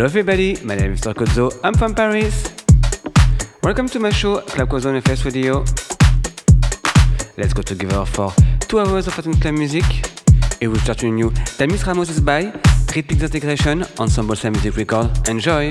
Hello everybody, my name is Sarkozo, I'm from Paris. Welcome to my show, Club Ozone FS Radio. Let's go together for two hours of Latin Club music. It will start with new Tamis Ramos by Rhythmic Integration, Ensemble Sam Music Record. Enjoy!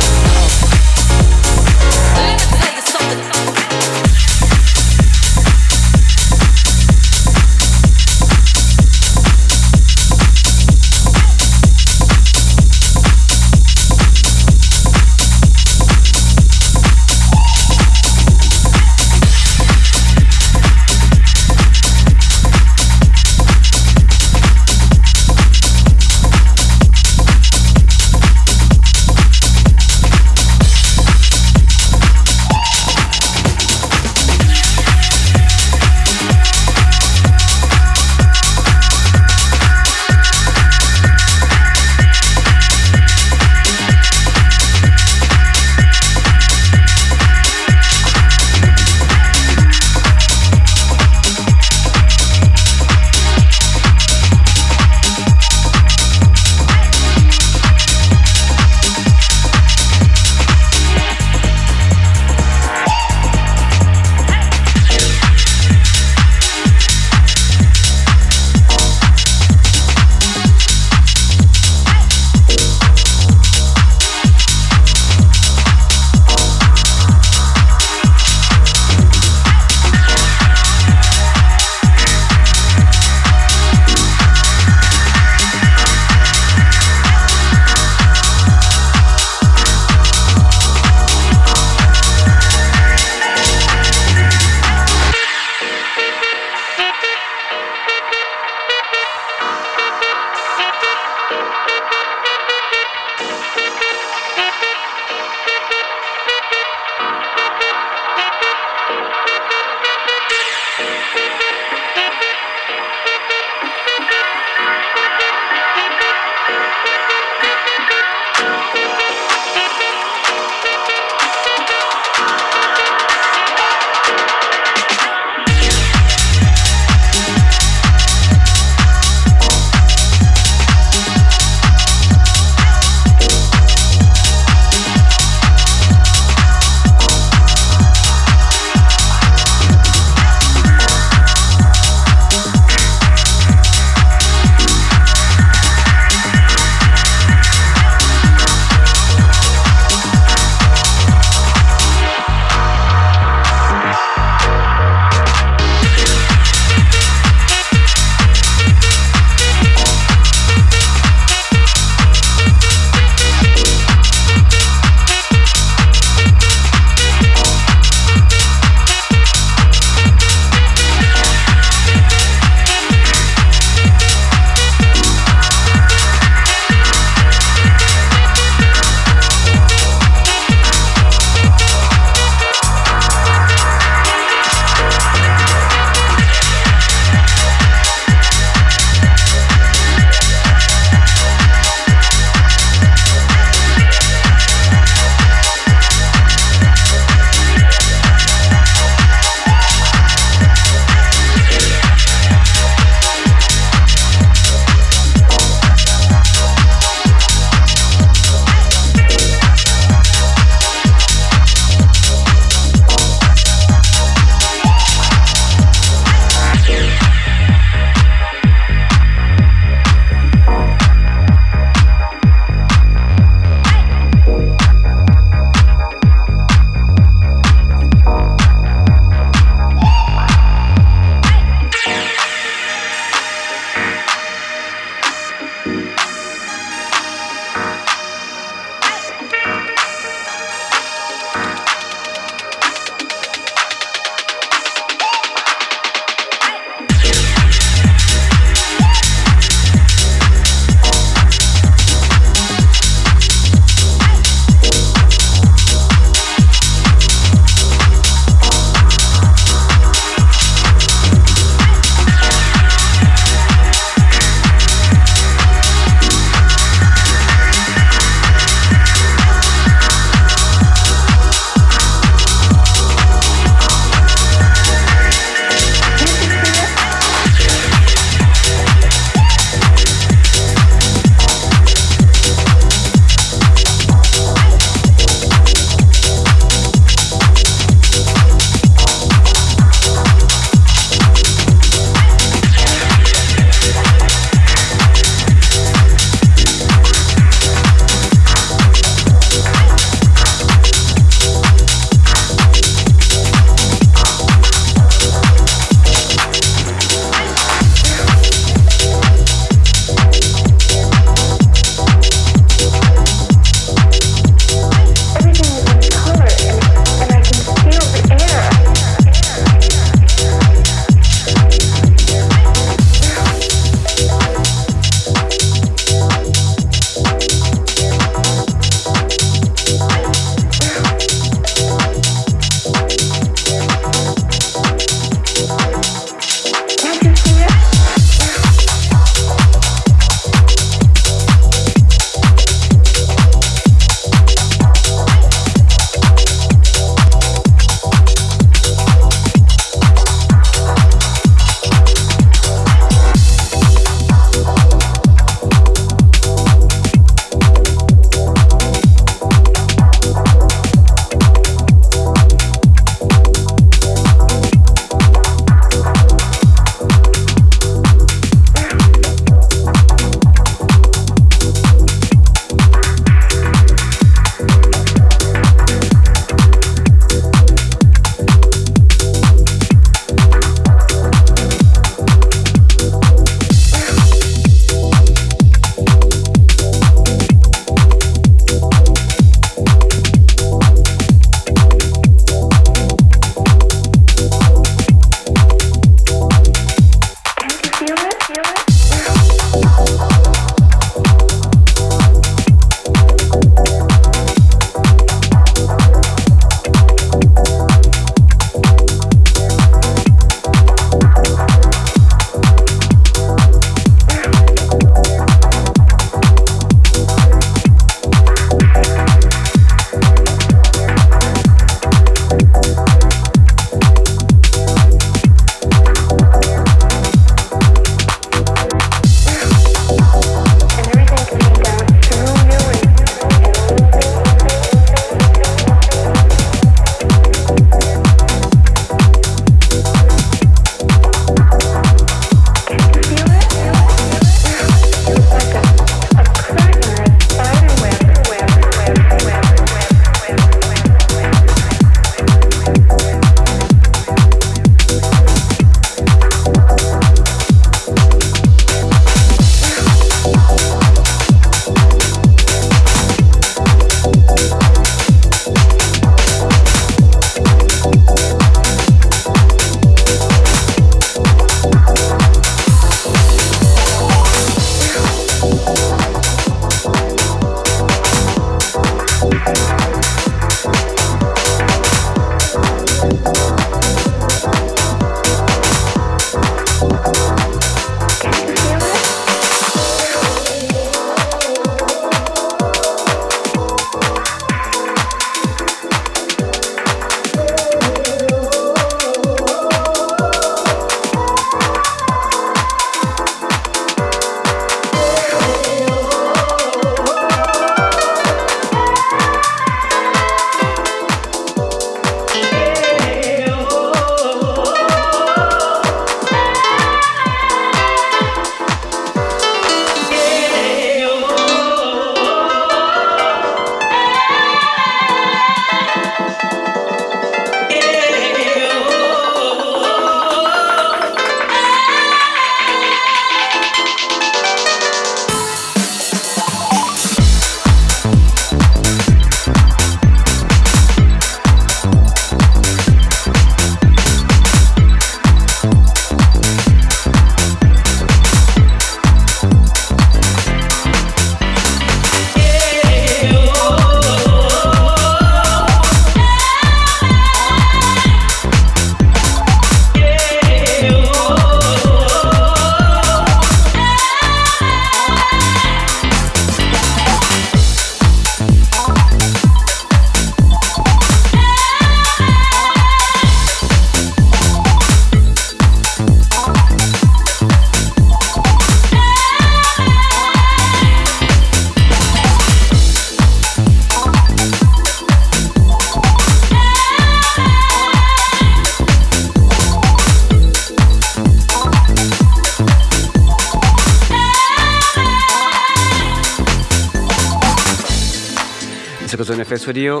FS Radio.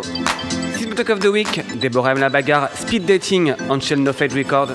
Talk of the Week, Deborah M. La Bagarre, Speed Dating on No Fade Record.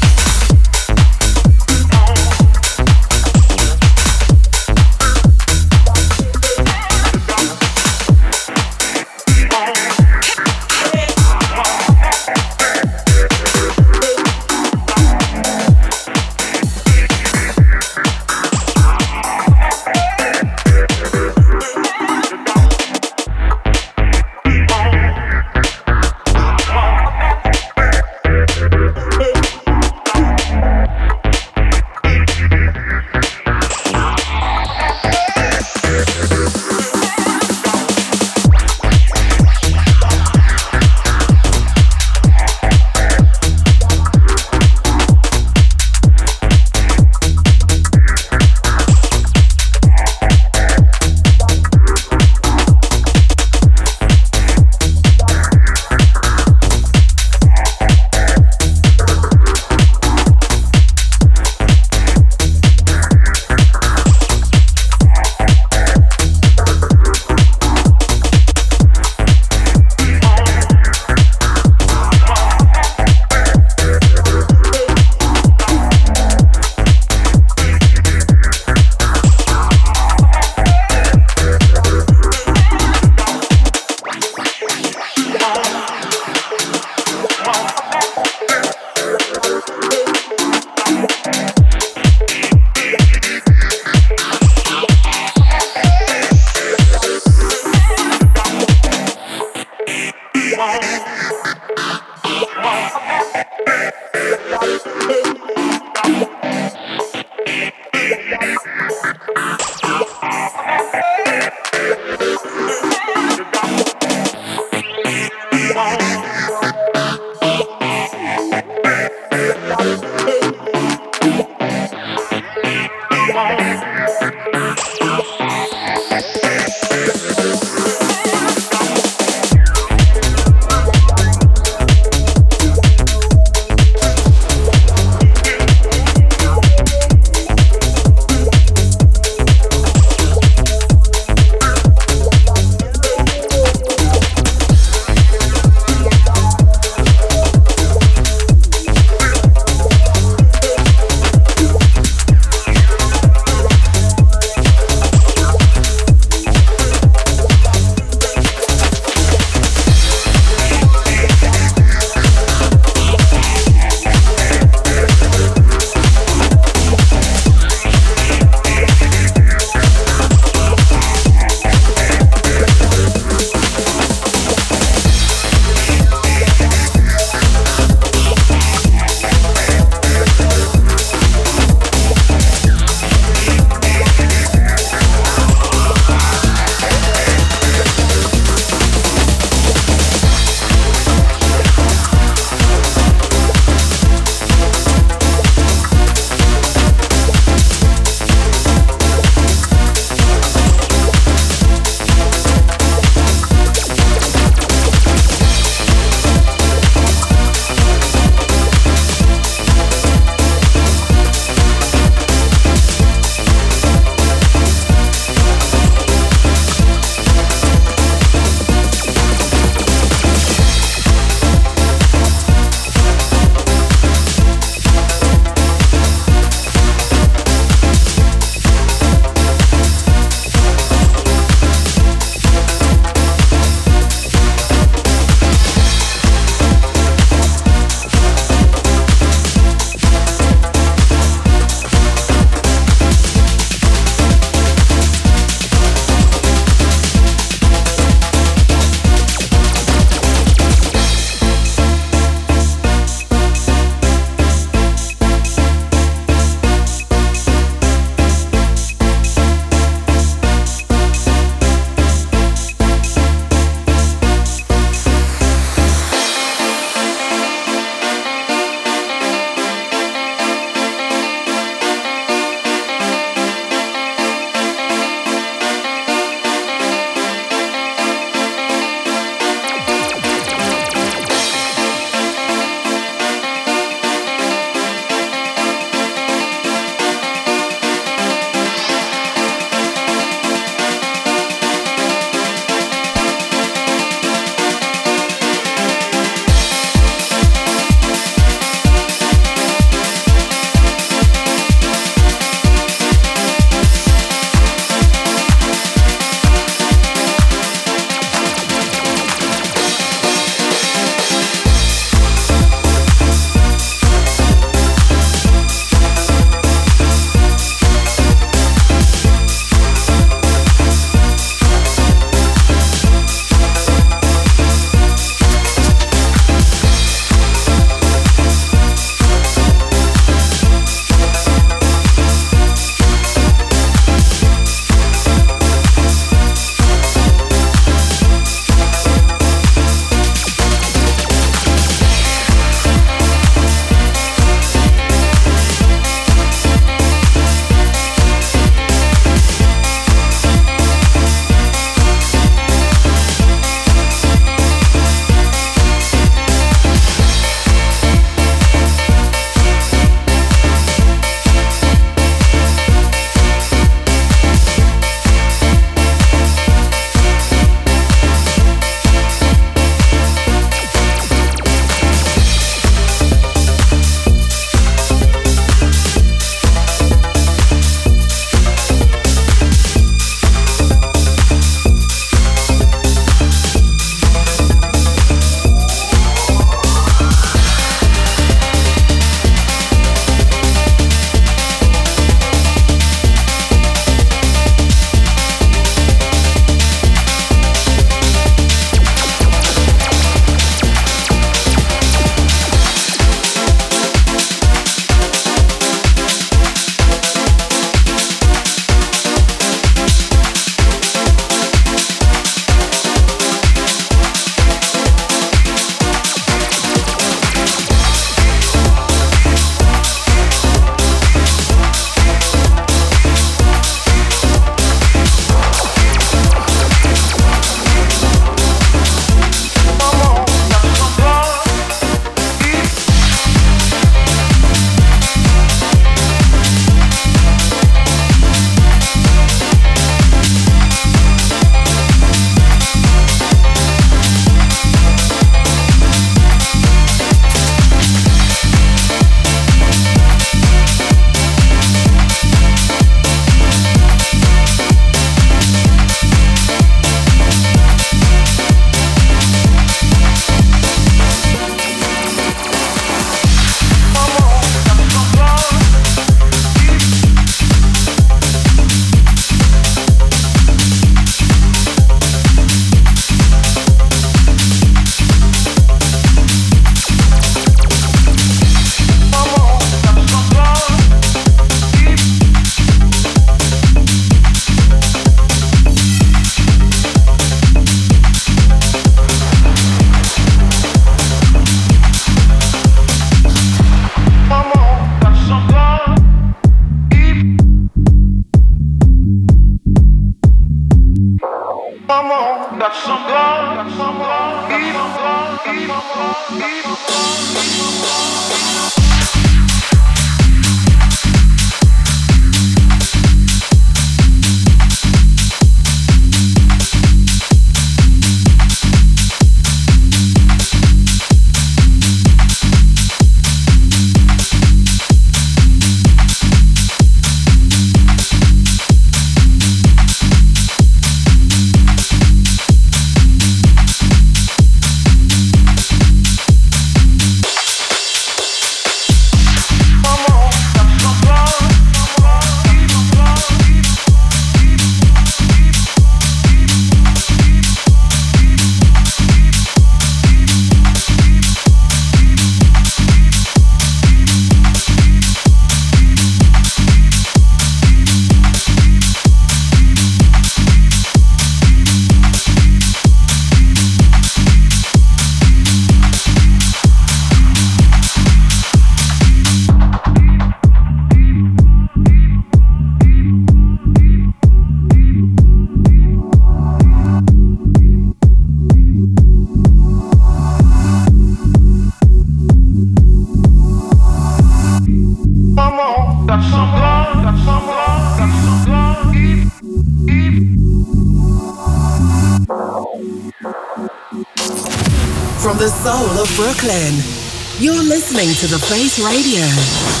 To The Face Radio.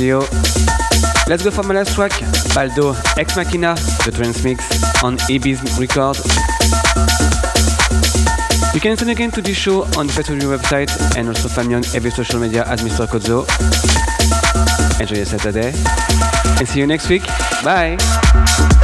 Radio. Let's go for my last track, Baldo Ex Machina, the trance mix on Ibiz Record. You can listen again to this show on the Radio website and also find me on every social media as Mr. Kozo. Enjoy your Saturday and see you next week. Bye!